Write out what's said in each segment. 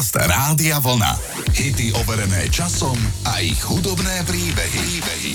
Podcast Rádia Vlna. Hity overené časom a ich hudobné príbehy. príbehy.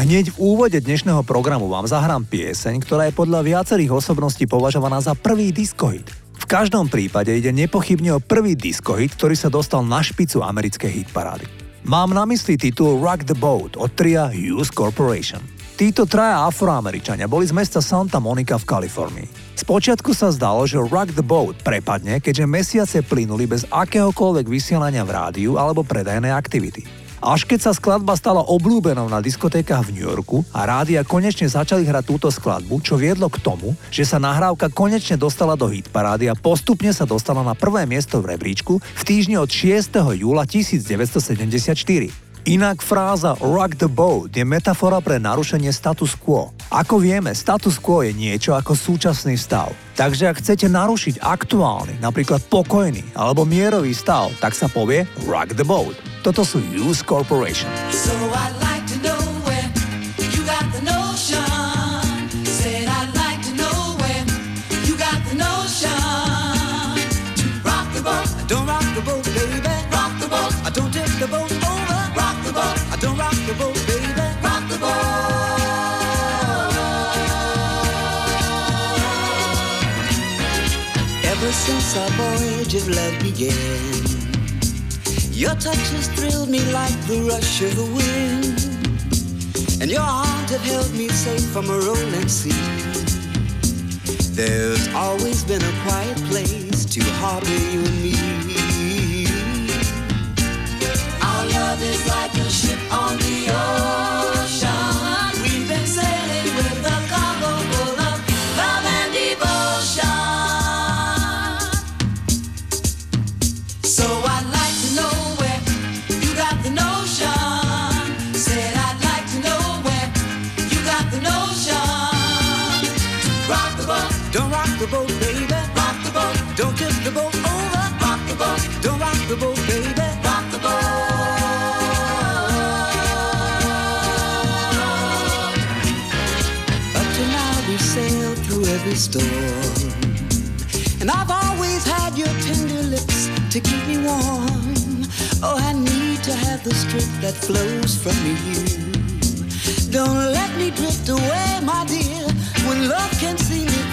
Hneď v úvode dnešného programu vám zahrám pieseň, ktorá je podľa viacerých osobností považovaná za prvý diskohit. V každom prípade ide nepochybne o prvý diskohit, ktorý sa dostal na špicu americkej hitparády. Mám na mysli titul Rock the Boat od tria Hughes Corporation. Títo traja afroameričania boli z mesta Santa Monica v Kalifornii. Spočiatku sa zdalo, že Rock the Boat prepadne, keďže mesiace plynuli bez akéhokoľvek vysielania v rádiu alebo predajnej aktivity. Až keď sa skladba stala obľúbenou na diskotékach v New Yorku a rádia konečne začali hrať túto skladbu, čo viedlo k tomu, že sa nahrávka konečne dostala do hitparády a postupne sa dostala na prvé miesto v rebríčku v týždni od 6. júla 1974. Inak fráza rock the boat je metafora pre narušenie status quo. Ako vieme, status quo je niečo ako súčasný stav. Takže ak chcete narušiť aktuálny, napríklad pokojný alebo mierový stav, tak sa povie rock the boat. Toto sú Use Corporation. So Don't since our voyage of love began, your touch has thrilled me like the rush of the wind, and your arms have held me safe from a rolling sea. There's always been a quiet place to harbor you and me. Love is like a ship on the ocean. Storm. And I've always had your tender lips to keep me warm. Oh, I need to have the strength that flows from you. Don't let me drift away, my dear, when love can see me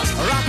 Rock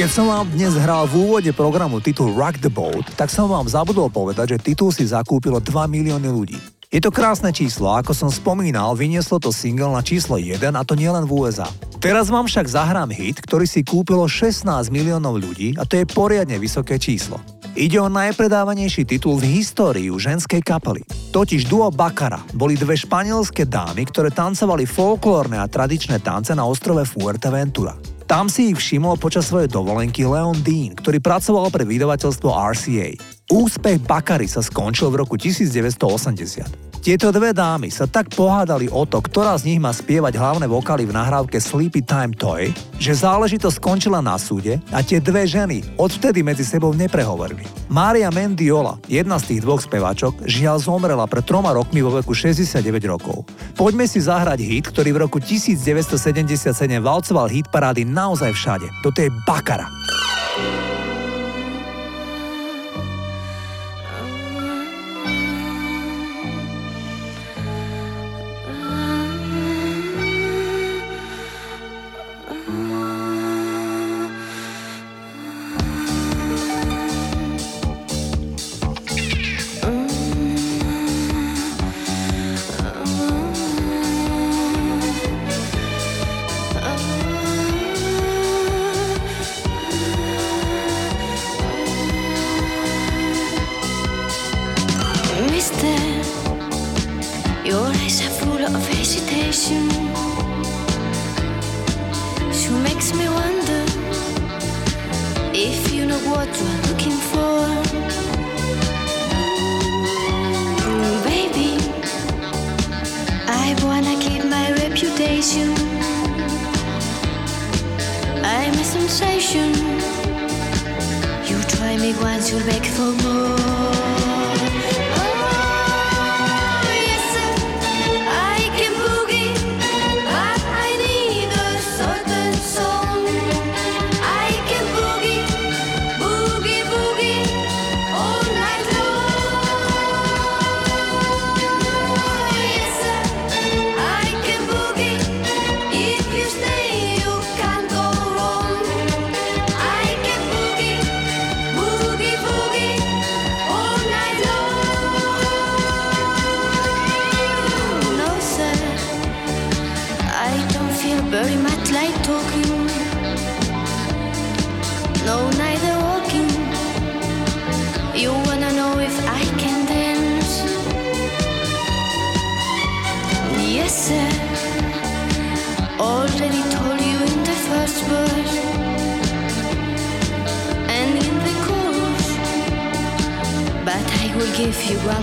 Keď som vám dnes hral v úvode programu titul Rock the Boat, tak som vám zabudol povedať, že titul si zakúpilo 2 milióny ľudí. Je to krásne číslo, ako som spomínal, vynieslo to single na číslo 1 a to nielen v USA. Teraz vám však zahrám hit, ktorý si kúpilo 16 miliónov ľudí a to je poriadne vysoké číslo. Ide o najpredávanejší titul v histórii ženskej kapely. Totiž duo Bakara boli dve španielské dámy, ktoré tancovali folklórne a tradičné tance na ostrove Fuerteventura. Tam si ich všimol počas svojej dovolenky Leon Dean, ktorý pracoval pre vydavateľstvo RCA. Úspech Bakary sa skončil v roku 1980. Tieto dve dámy sa tak pohádali o to, ktorá z nich má spievať hlavné vokály v nahrávke Sleepy Time Toy, že záležitosť skončila na súde a tie dve ženy odvtedy medzi sebou neprehovorili. Mária Mendiola, jedna z tých dvoch spevačok, žiaľ zomrela pred troma rokmi vo veku 69 rokov. Poďme si zahrať hit, ktorý v roku 1977 valcoval hit parády naozaj všade. Toto je Bakara. Za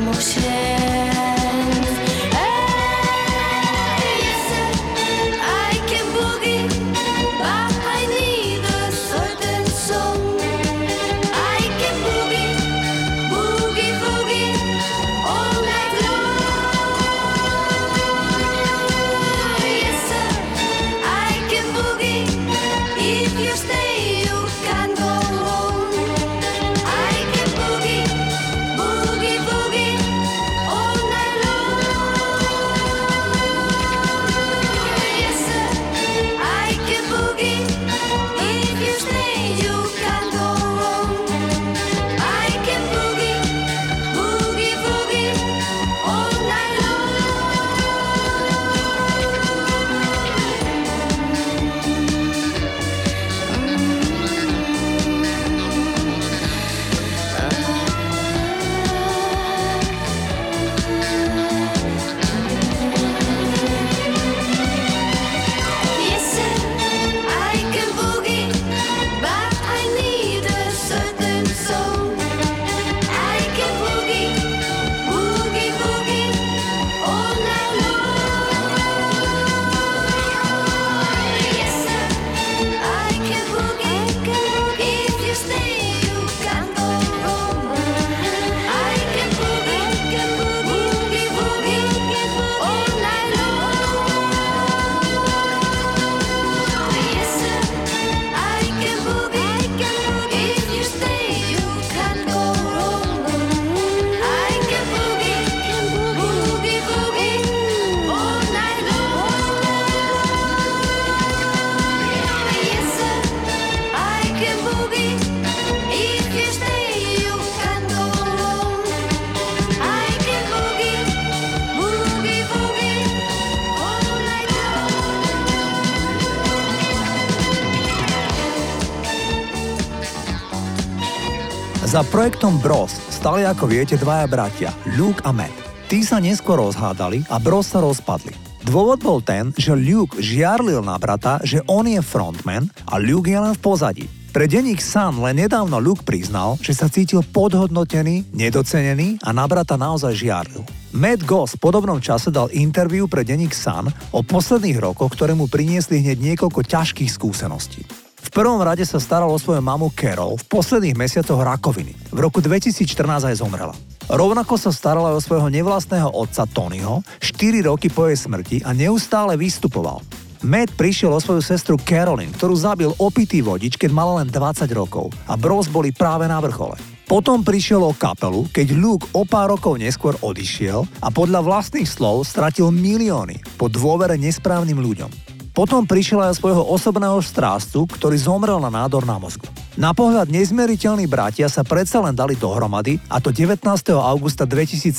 projektom Bros stali ako viete dvaja bratia, Luke a Matt. Tí sa neskôr rozhádali a Bros sa rozpadli. Dôvod bol ten, že Luke žiarlil na brata, že on je frontman a Luke je len v pozadí. Pre denník Sun len nedávno Luke priznal, že sa cítil podhodnotený, nedocenený a na brata naozaj žiarlil. Matt Goss v podobnom čase dal interviu pre denník Sun o posledných rokoch, ktoré mu priniesli hneď niekoľko ťažkých skúseností. Prvom rade sa staral o svoju mamu Carol v posledných mesiacoch rakoviny. V roku 2014 aj zomrela. Rovnako sa starala o svojho nevlastného otca Tonyho 4 roky po jej smrti a neustále vystupoval. Matt prišiel o svoju sestru Carolyn, ktorú zabil opitý vodič, keď mala len 20 rokov a Bros boli práve na vrchole. Potom prišiel o kapelu, keď Luke o pár rokov neskôr odišiel a podľa vlastných slov stratil milióny po dôvere nesprávnym ľuďom. Potom prišiel aj svojho osobného strástu, ktorý zomrel na nádor na mozgu. Na pohľad nezmeriteľní bratia sa predsa len dali dohromady a to 19. augusta 2017,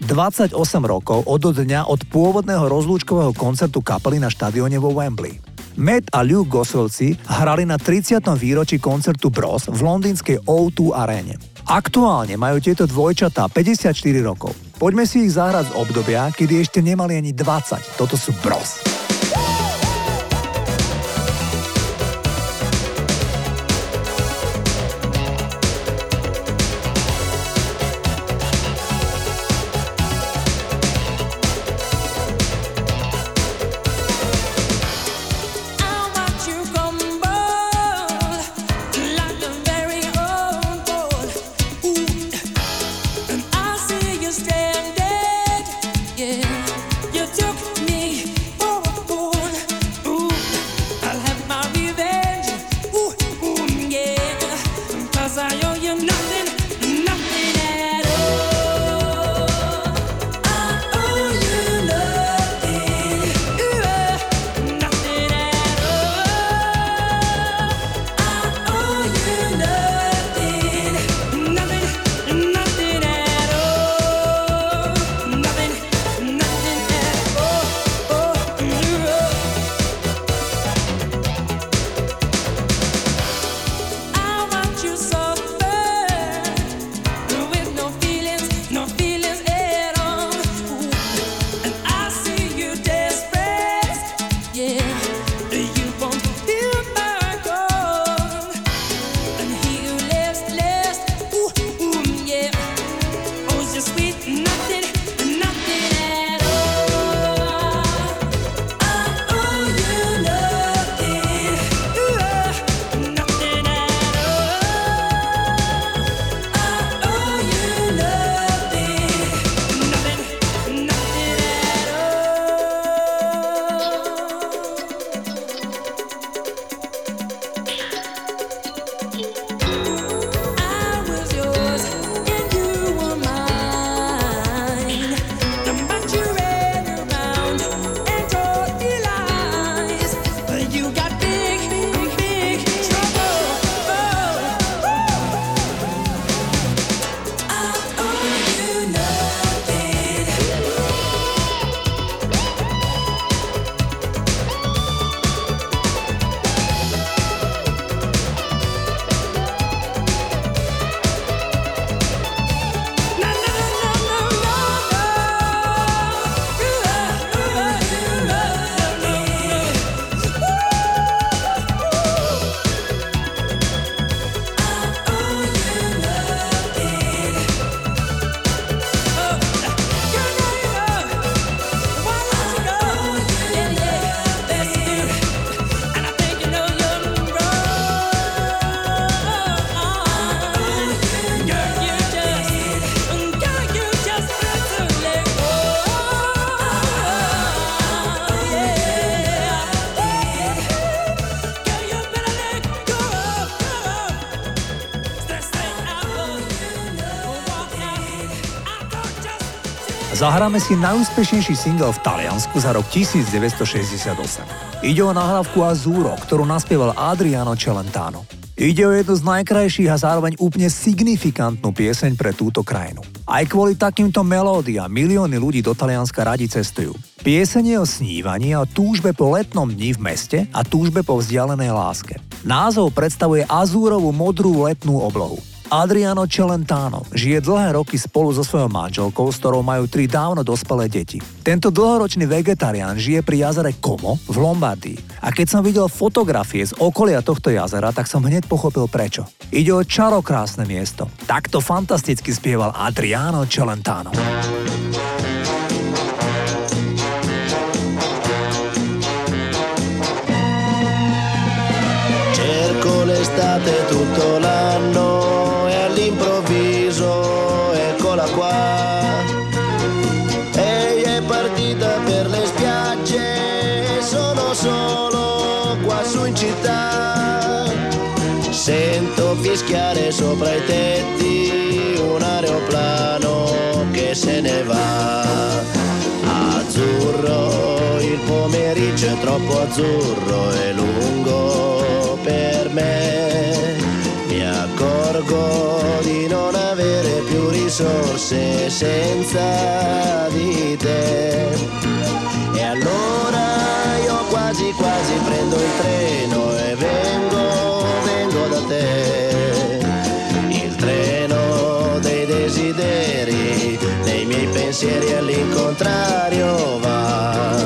28 rokov od dňa od pôvodného rozlúčkového koncertu kapely na štadióne vo Wembley. Matt a Luke Goswellci hrali na 30. výročí koncertu Bros v londýnskej O2 aréne. Aktuálne majú tieto dvojčatá 54 rokov. Poďme si ich zahrať z obdobia, kedy ešte nemali ani 20. Toto sú Bros. Zahráme si najúspešnejší single v Taliansku za rok 1968. Ide o nahrávku Azuro, ktorú naspieval Adriano Celentano. Ide o jednu z najkrajších a zároveň úplne signifikantnú pieseň pre túto krajinu. Aj kvôli takýmto melódiám milióny ľudí do Talianska radi cestujú. Pieseň je o snívaní a túžbe po letnom dni v meste a túžbe po vzdialenej láske. Názov predstavuje azúrovú modrú letnú oblohu. Adriano Celentano žije dlhé roky spolu so svojou manželkou, s ktorou majú tri dávno dospelé deti. Tento dlhoročný vegetarián žije pri jazere Como v Lombardii. A keď som videl fotografie z okolia tohto jazera, tak som hneď pochopil prečo. Ide o čarokrásne miesto. Takto fantasticky spieval Adriano Celentano. Cerco l'estate tutto l'anno Sento fischiare sopra i tetti un aeroplano che se ne va. Azzurro, il pomeriggio è troppo azzurro e lungo per me accorgo di non avere più risorse senza di te. E allora io quasi quasi prendo. Il treno pensieri all'incontrario va.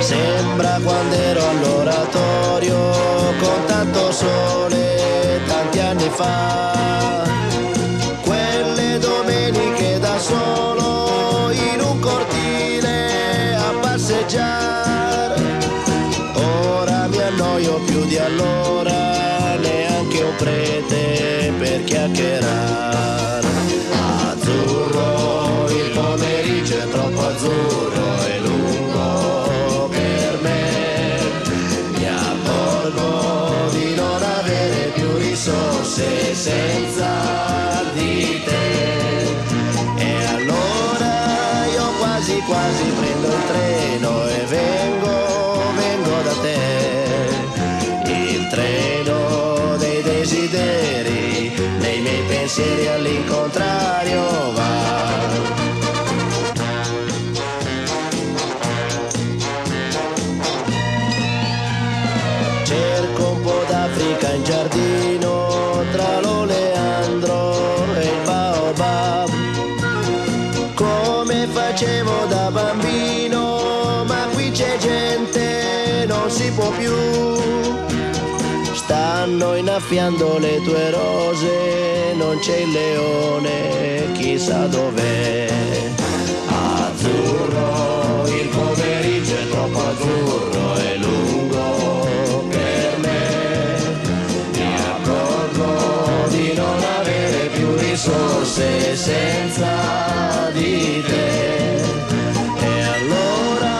Sembra quando ero all'oratorio con tanto sole tanti anni fa. Stanno innaffiando le tue rose, non c'è il leone, chissà dov'è. Azzurro, il pomeriggio è troppo azzurro e lungo per me. Mi accorgo di non avere più risorse senza di te. E allora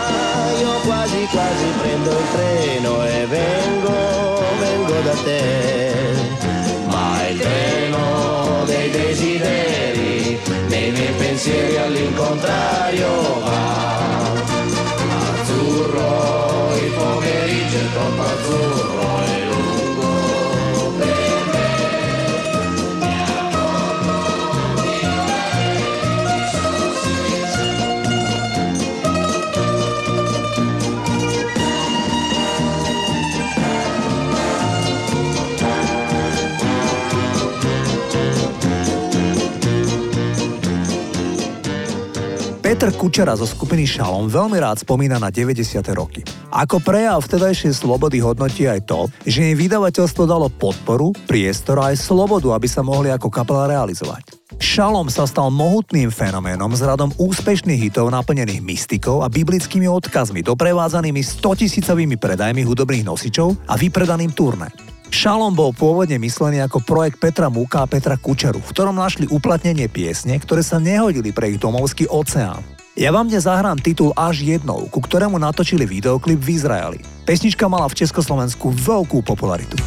io quasi quasi prendo il treno e vengo, quien sigue al contrario va. Peter Kučera zo skupiny Šalom veľmi rád spomína na 90. roky. Ako prejav vtedajšej slobody hodnotí aj to, že jej vydavateľstvo dalo podporu, priestor a aj slobodu, aby sa mohli ako kapela realizovať. Šalom sa stal mohutným fenoménom s radom úspešných hitov naplnených mystikou a biblickými odkazmi doprevádzanými 100 tisícovými predajmi hudobných nosičov a vypredaným turné. Šalom bol pôvodne myslený ako projekt Petra Múka a Petra Kučeru, v ktorom našli uplatnenie piesne, ktoré sa nehodili pre ich domovský oceán. Ja vám dnes zahrám titul Až jednou, ku ktorému natočili videoklip v Izraeli. Pesnička mala v Československu veľkú popularitu.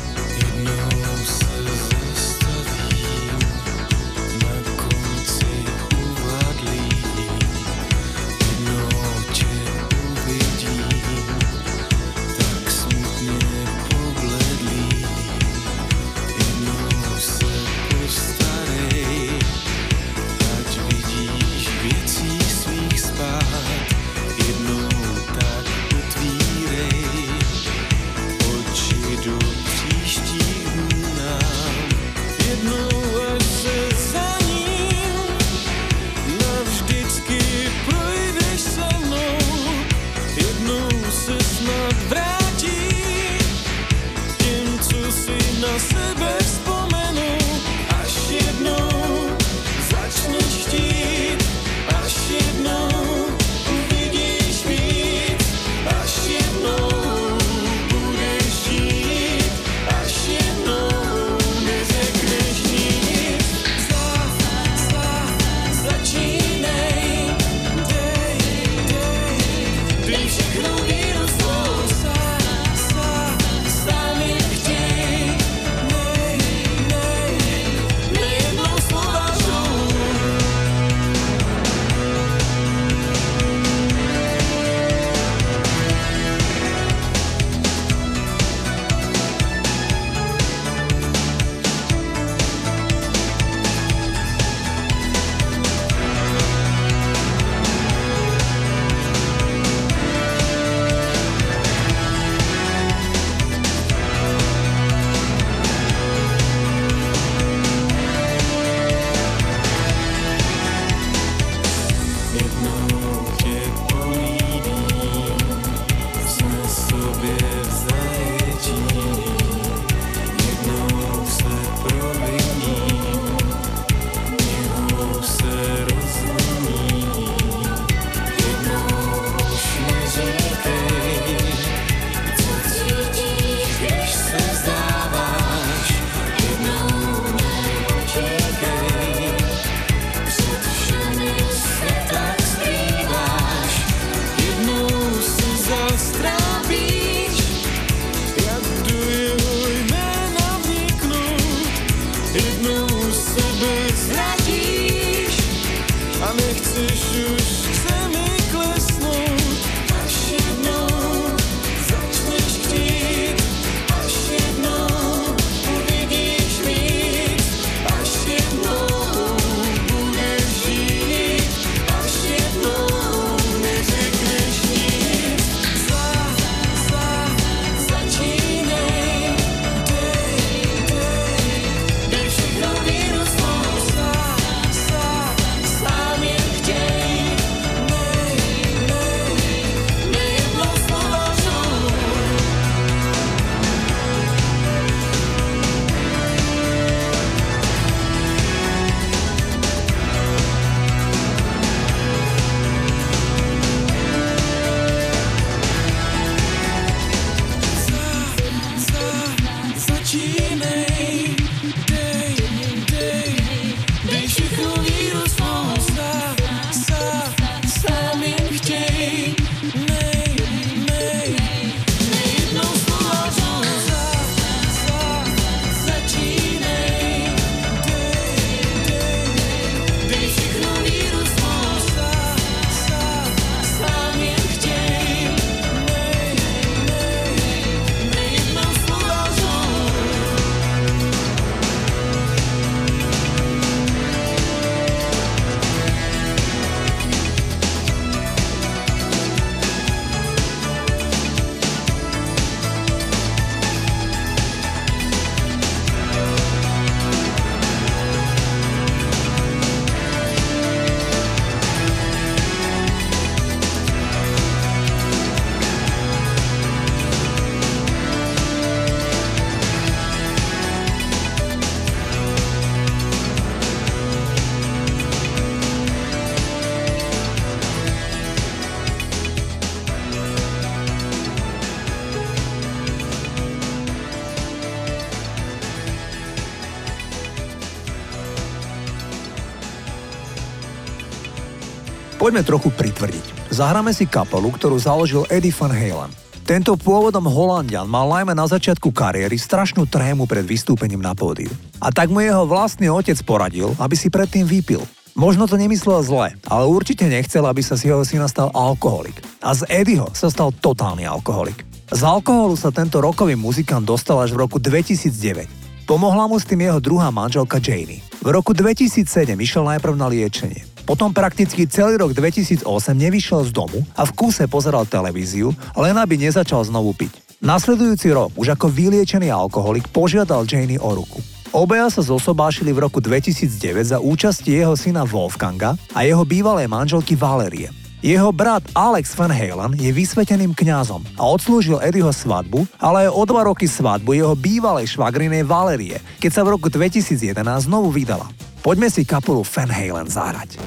Poďme trochu pritvrdiť. Zahráme si kapelu, ktorú založil Eddie Van Halen. Tento pôvodom Holandian mal najmä na začiatku kariéry strašnú trému pred vystúpením na pódiu. A tak mu jeho vlastný otec poradil, aby si predtým vypil. Možno to nemyslel zle, ale určite nechcel, aby sa z jeho syna stal alkoholik. A z Eddieho sa stal totálny alkoholik. Z alkoholu sa tento rokový muzikant dostal až v roku 2009. Pomohla mu s tým jeho druhá manželka Janie. V roku 2007 išiel najprv na liečenie. Potom prakticky celý rok 2008 nevyšiel z domu a v kúse pozeral televíziu, len aby nezačal znovu piť. Nasledujúci rok už ako vyliečený alkoholik požiadal Janie o ruku. Obaja sa zosobášili v roku 2009 za účasti jeho syna Wolfganga a jeho bývalej manželky Valerie. Jeho brat Alex Van Halen je vysveteným kňazom a odslúžil Eddieho svadbu, ale aj o dva roky svadbu jeho bývalej švagrinej Valerie, keď sa v roku 2011 znovu vydala. Poďme si kapelu Van Halen zahrať.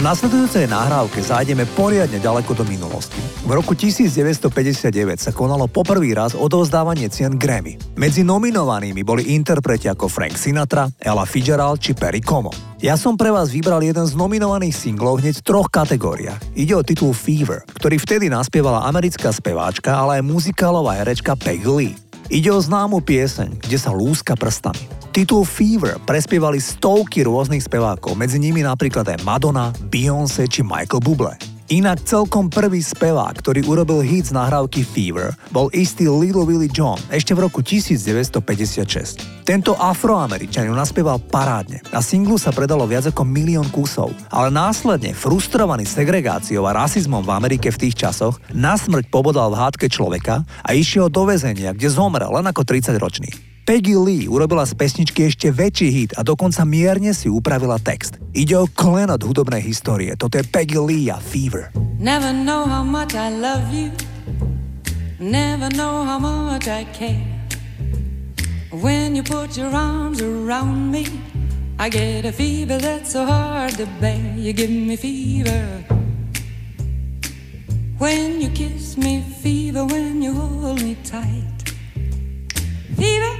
V nasledujúcej nahrávke zájdeme poriadne ďaleko do minulosti. V roku 1959 sa konalo poprvý raz odovzdávanie cien Grammy. Medzi nominovanými boli interpreti ako Frank Sinatra, Ella Fitzgerald či Perry Como. Ja som pre vás vybral jeden z nominovaných singlov hneď v troch kategóriách. Ide o titul Fever, ktorý vtedy naspievala americká speváčka, ale aj muzikálová herečka Peggy Lee. Ide o známu pieseň, kde sa lúska prstami. Titul Fever prespievali stovky rôznych spevákov, medzi nimi napríklad aj Madonna, Beyoncé či Michael Bublé. Inak celkom prvý spevák, ktorý urobil hit z nahrávky Fever, bol istý Little Willie John ešte v roku 1956. Tento afroameričan ju naspieval parádne. Na singlu sa predalo viac ako milión kusov, ale následne, frustrovaný segregáciou a rasizmom v Amerike v tých časoch, na smrť pobodal v hádke človeka a išiel do väzenia, kde zomrel len ako 30 ročný. Peggy Lee urobila z pesničky ešte väčší hit a dokonca mierne si upravila text. Ide o klenot hudobnej histórie. Toto je Peggy Lee a Fever. Never know how much I love you Never know how much I care When you put your arms around me I get a fever that's so hard to bear You give me fever When you kiss me, fever when you hold me tight Fever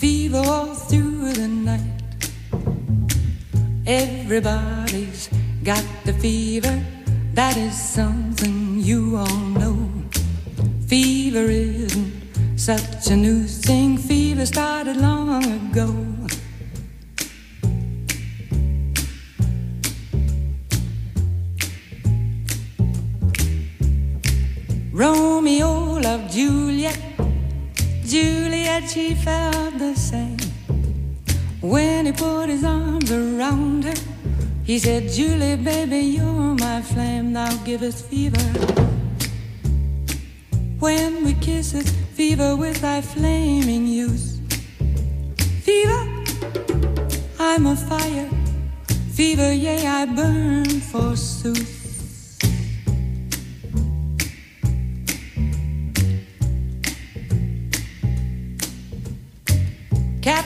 fever all through the night. Everybody's got the fever, that is something you all know. Fever isn't such a new thing, fever started long ago. Romeo loved Juliet Juliet, she felt the same. When he put his arms around her, he said, Julie, baby, you're my flame, now give us fever. When we kiss it, fever with thy flaming youth. Fever, I'm a fire. Fever, yea, I burn forsooth.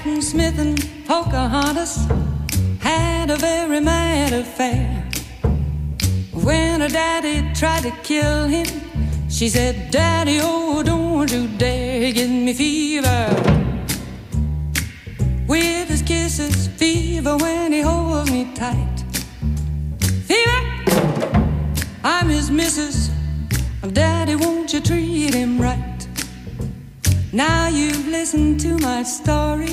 Captain Smith and Pocahontas had a very mad affair. When her daddy tried to kill him, she said, Daddy, oh, don't you dare give me fever. With his kisses, fever when he holds me tight. Fever, I'm his missus. Daddy, won't you treat him right? Now you've listened to my story.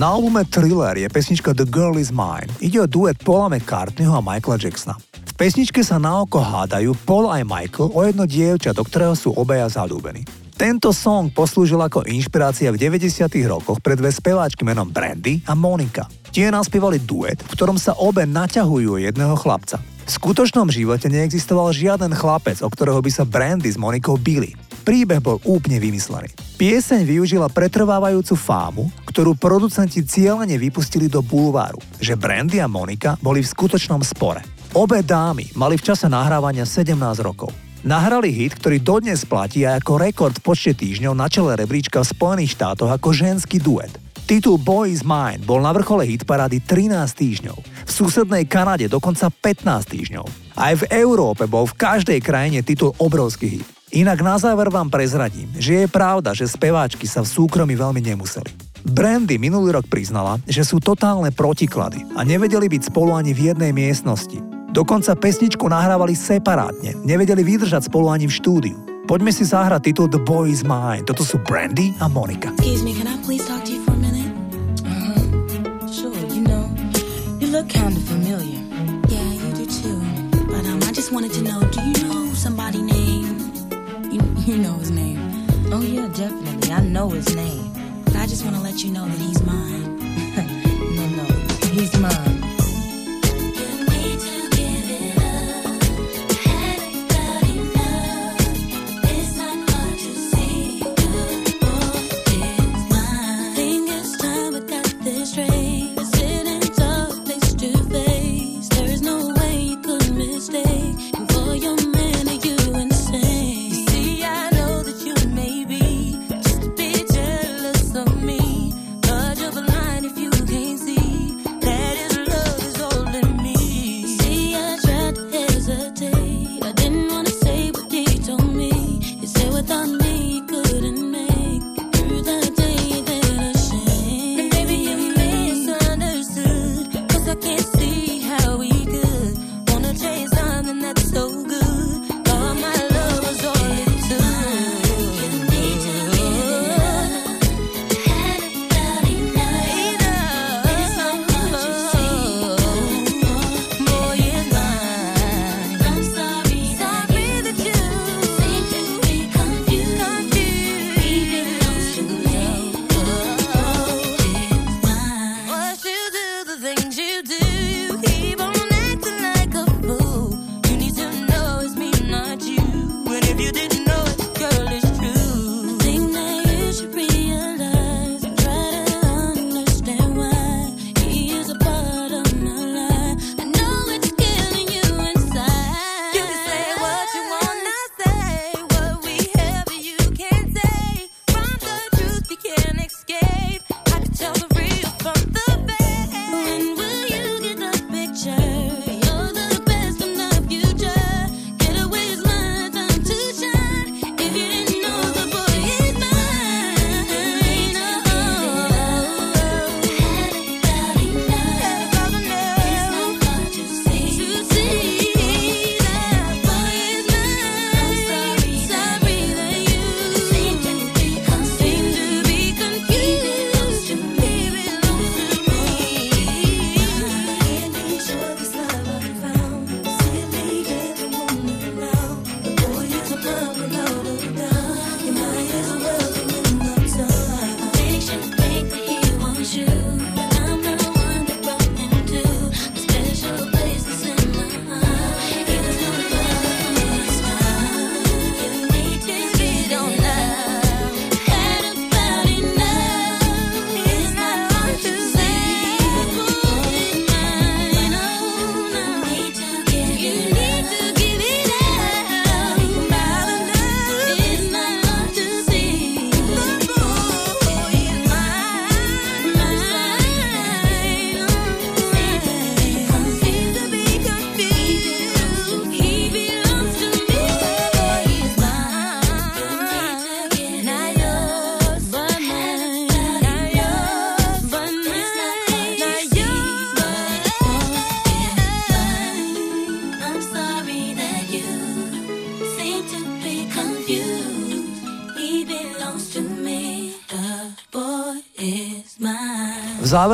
Na albume Thriller je pesnička The Girl Is Mine. Ide o duet Paula McCartneyho a Michaela Jacksona. V pesničke sa na oko hádajú Paul aj Michael o jedno dievča, do ktorého sú obaja zalúbení. Tento song poslúžil ako inšpirácia v 90. rokoch pre dve speváčky menom Brandy a Monika. Tie naspievali duet, v ktorom sa obe naťahujú jedného chlapca. V skutočnom živote neexistoval žiaden chlapec, o ktorého by sa Brandy s Monikou bili. Príbeh bol úplne vymyslený. Pieseň využila pretrvávajúcu fámu, ktorú producenti cieľene vypustili do bulváru, že Brandy a Monika boli v skutočnom spore. Obe dámy mali v čase nahrávania 17 rokov. Nahrali hit, ktorý dodnes platí aj ako rekord v počte týždňov na čele rebríčka v Spojených štátoch ako ženský duet. Titul Boy is Mine bol na vrchole hitparády 13 týždňov, v susednej Kanade dokonca 15 týždňov. Aj v Európe bol v každej krajine titul obrovský hit. Inak na záver vám prezradím, že je pravda, že speváčky sa v súkromí veľmi nemuseli. Brandy minulý rok priznala, že sú totálne protiklady a nevedeli byť spolu ani v jednej miestnosti. Dokonca pesničku nahrávali separátne, nevedeli vydržať spolu ani v štúdiu. Poďme si zahrať titul The Boy Is Mine. Toto sú Brandy a Monika. Excuse me, can I please talk to you for a minute? Uh-huh. Sure, you know, you look kind of familiar. Yeah, you do too. But um, I just wanted to know, do you know somebody named... You, you know his name. Oh yeah, definitely. I know his name. I just want to let you know that he's mine. no, no, he's mine.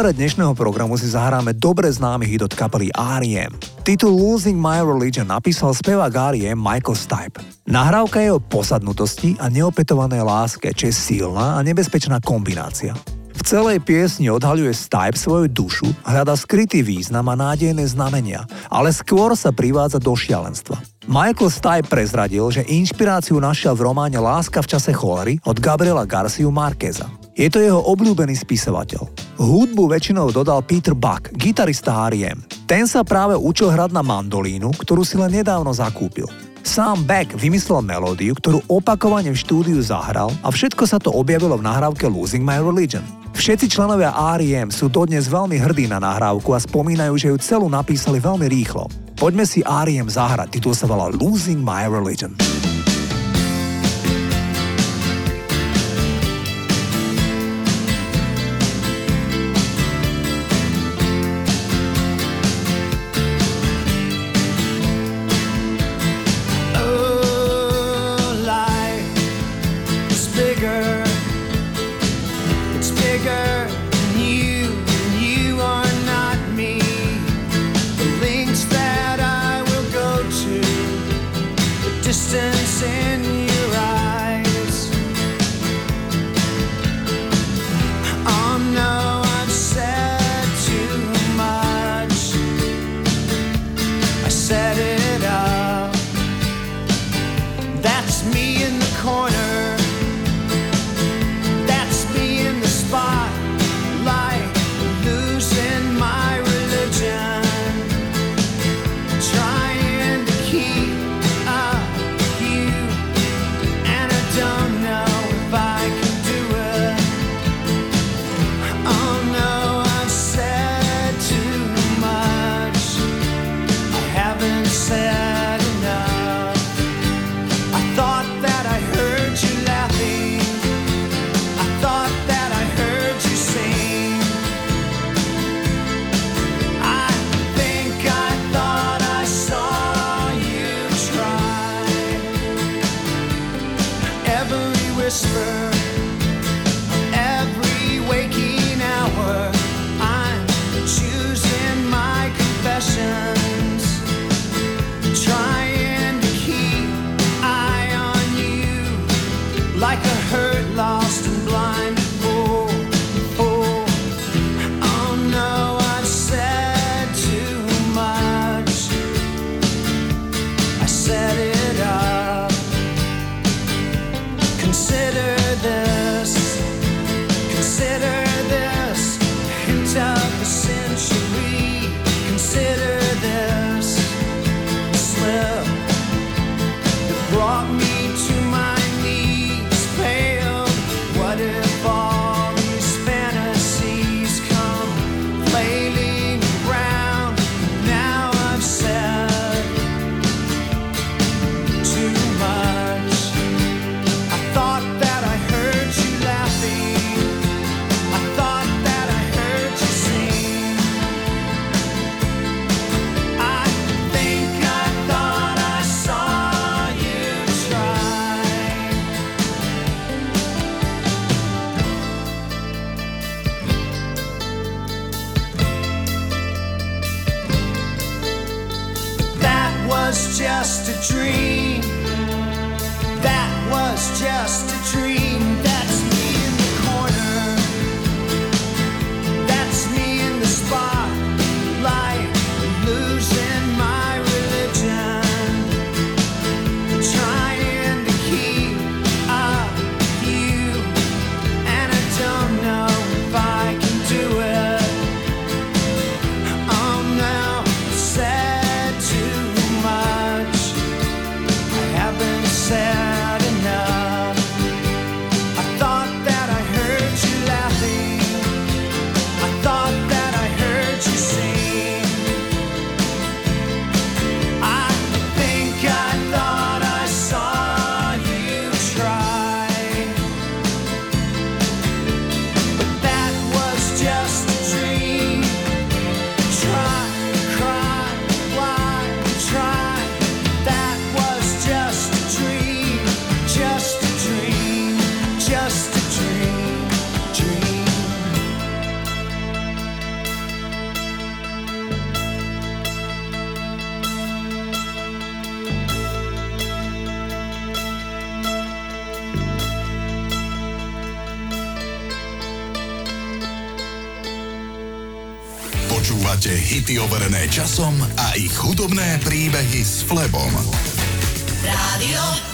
Závere dnešného programu si zahráme dobre známy hit od kapely R.E.M. Titul Losing My Religion napísal spevák R.E.M. Michael Stipe. Nahrávka je o posadnutosti a neopetovanej láske, čo je silná a nebezpečná kombinácia. V celej piesni odhaľuje Stipe svoju dušu, hľada skrytý význam a nádejné znamenia, ale skôr sa privádza do šialenstva. Michael Stipe prezradil, že inšpiráciu našiel v románe Láska v čase cholery od Gabriela Garciu Marqueza. Je to jeho obľúbený spisovateľ. Hudbu väčšinou dodal Peter Buck, gitarista R.E.M. Ten sa práve učil hrať na mandolínu, ktorú si len nedávno zakúpil. Sám Beck vymyslel melódiu, ktorú opakovane v štúdiu zahral a všetko sa to objavilo v nahrávke Losing My Religion. Všetci členovia R.E.M. sú dodnes veľmi hrdí na nahrávku a spomínajú, že ju celú napísali veľmi rýchlo. Poďme si R.E.M. zahrať, titul sa volá Losing My Religion. Časom a ich hudobné príbehy s Flebom. Rádio.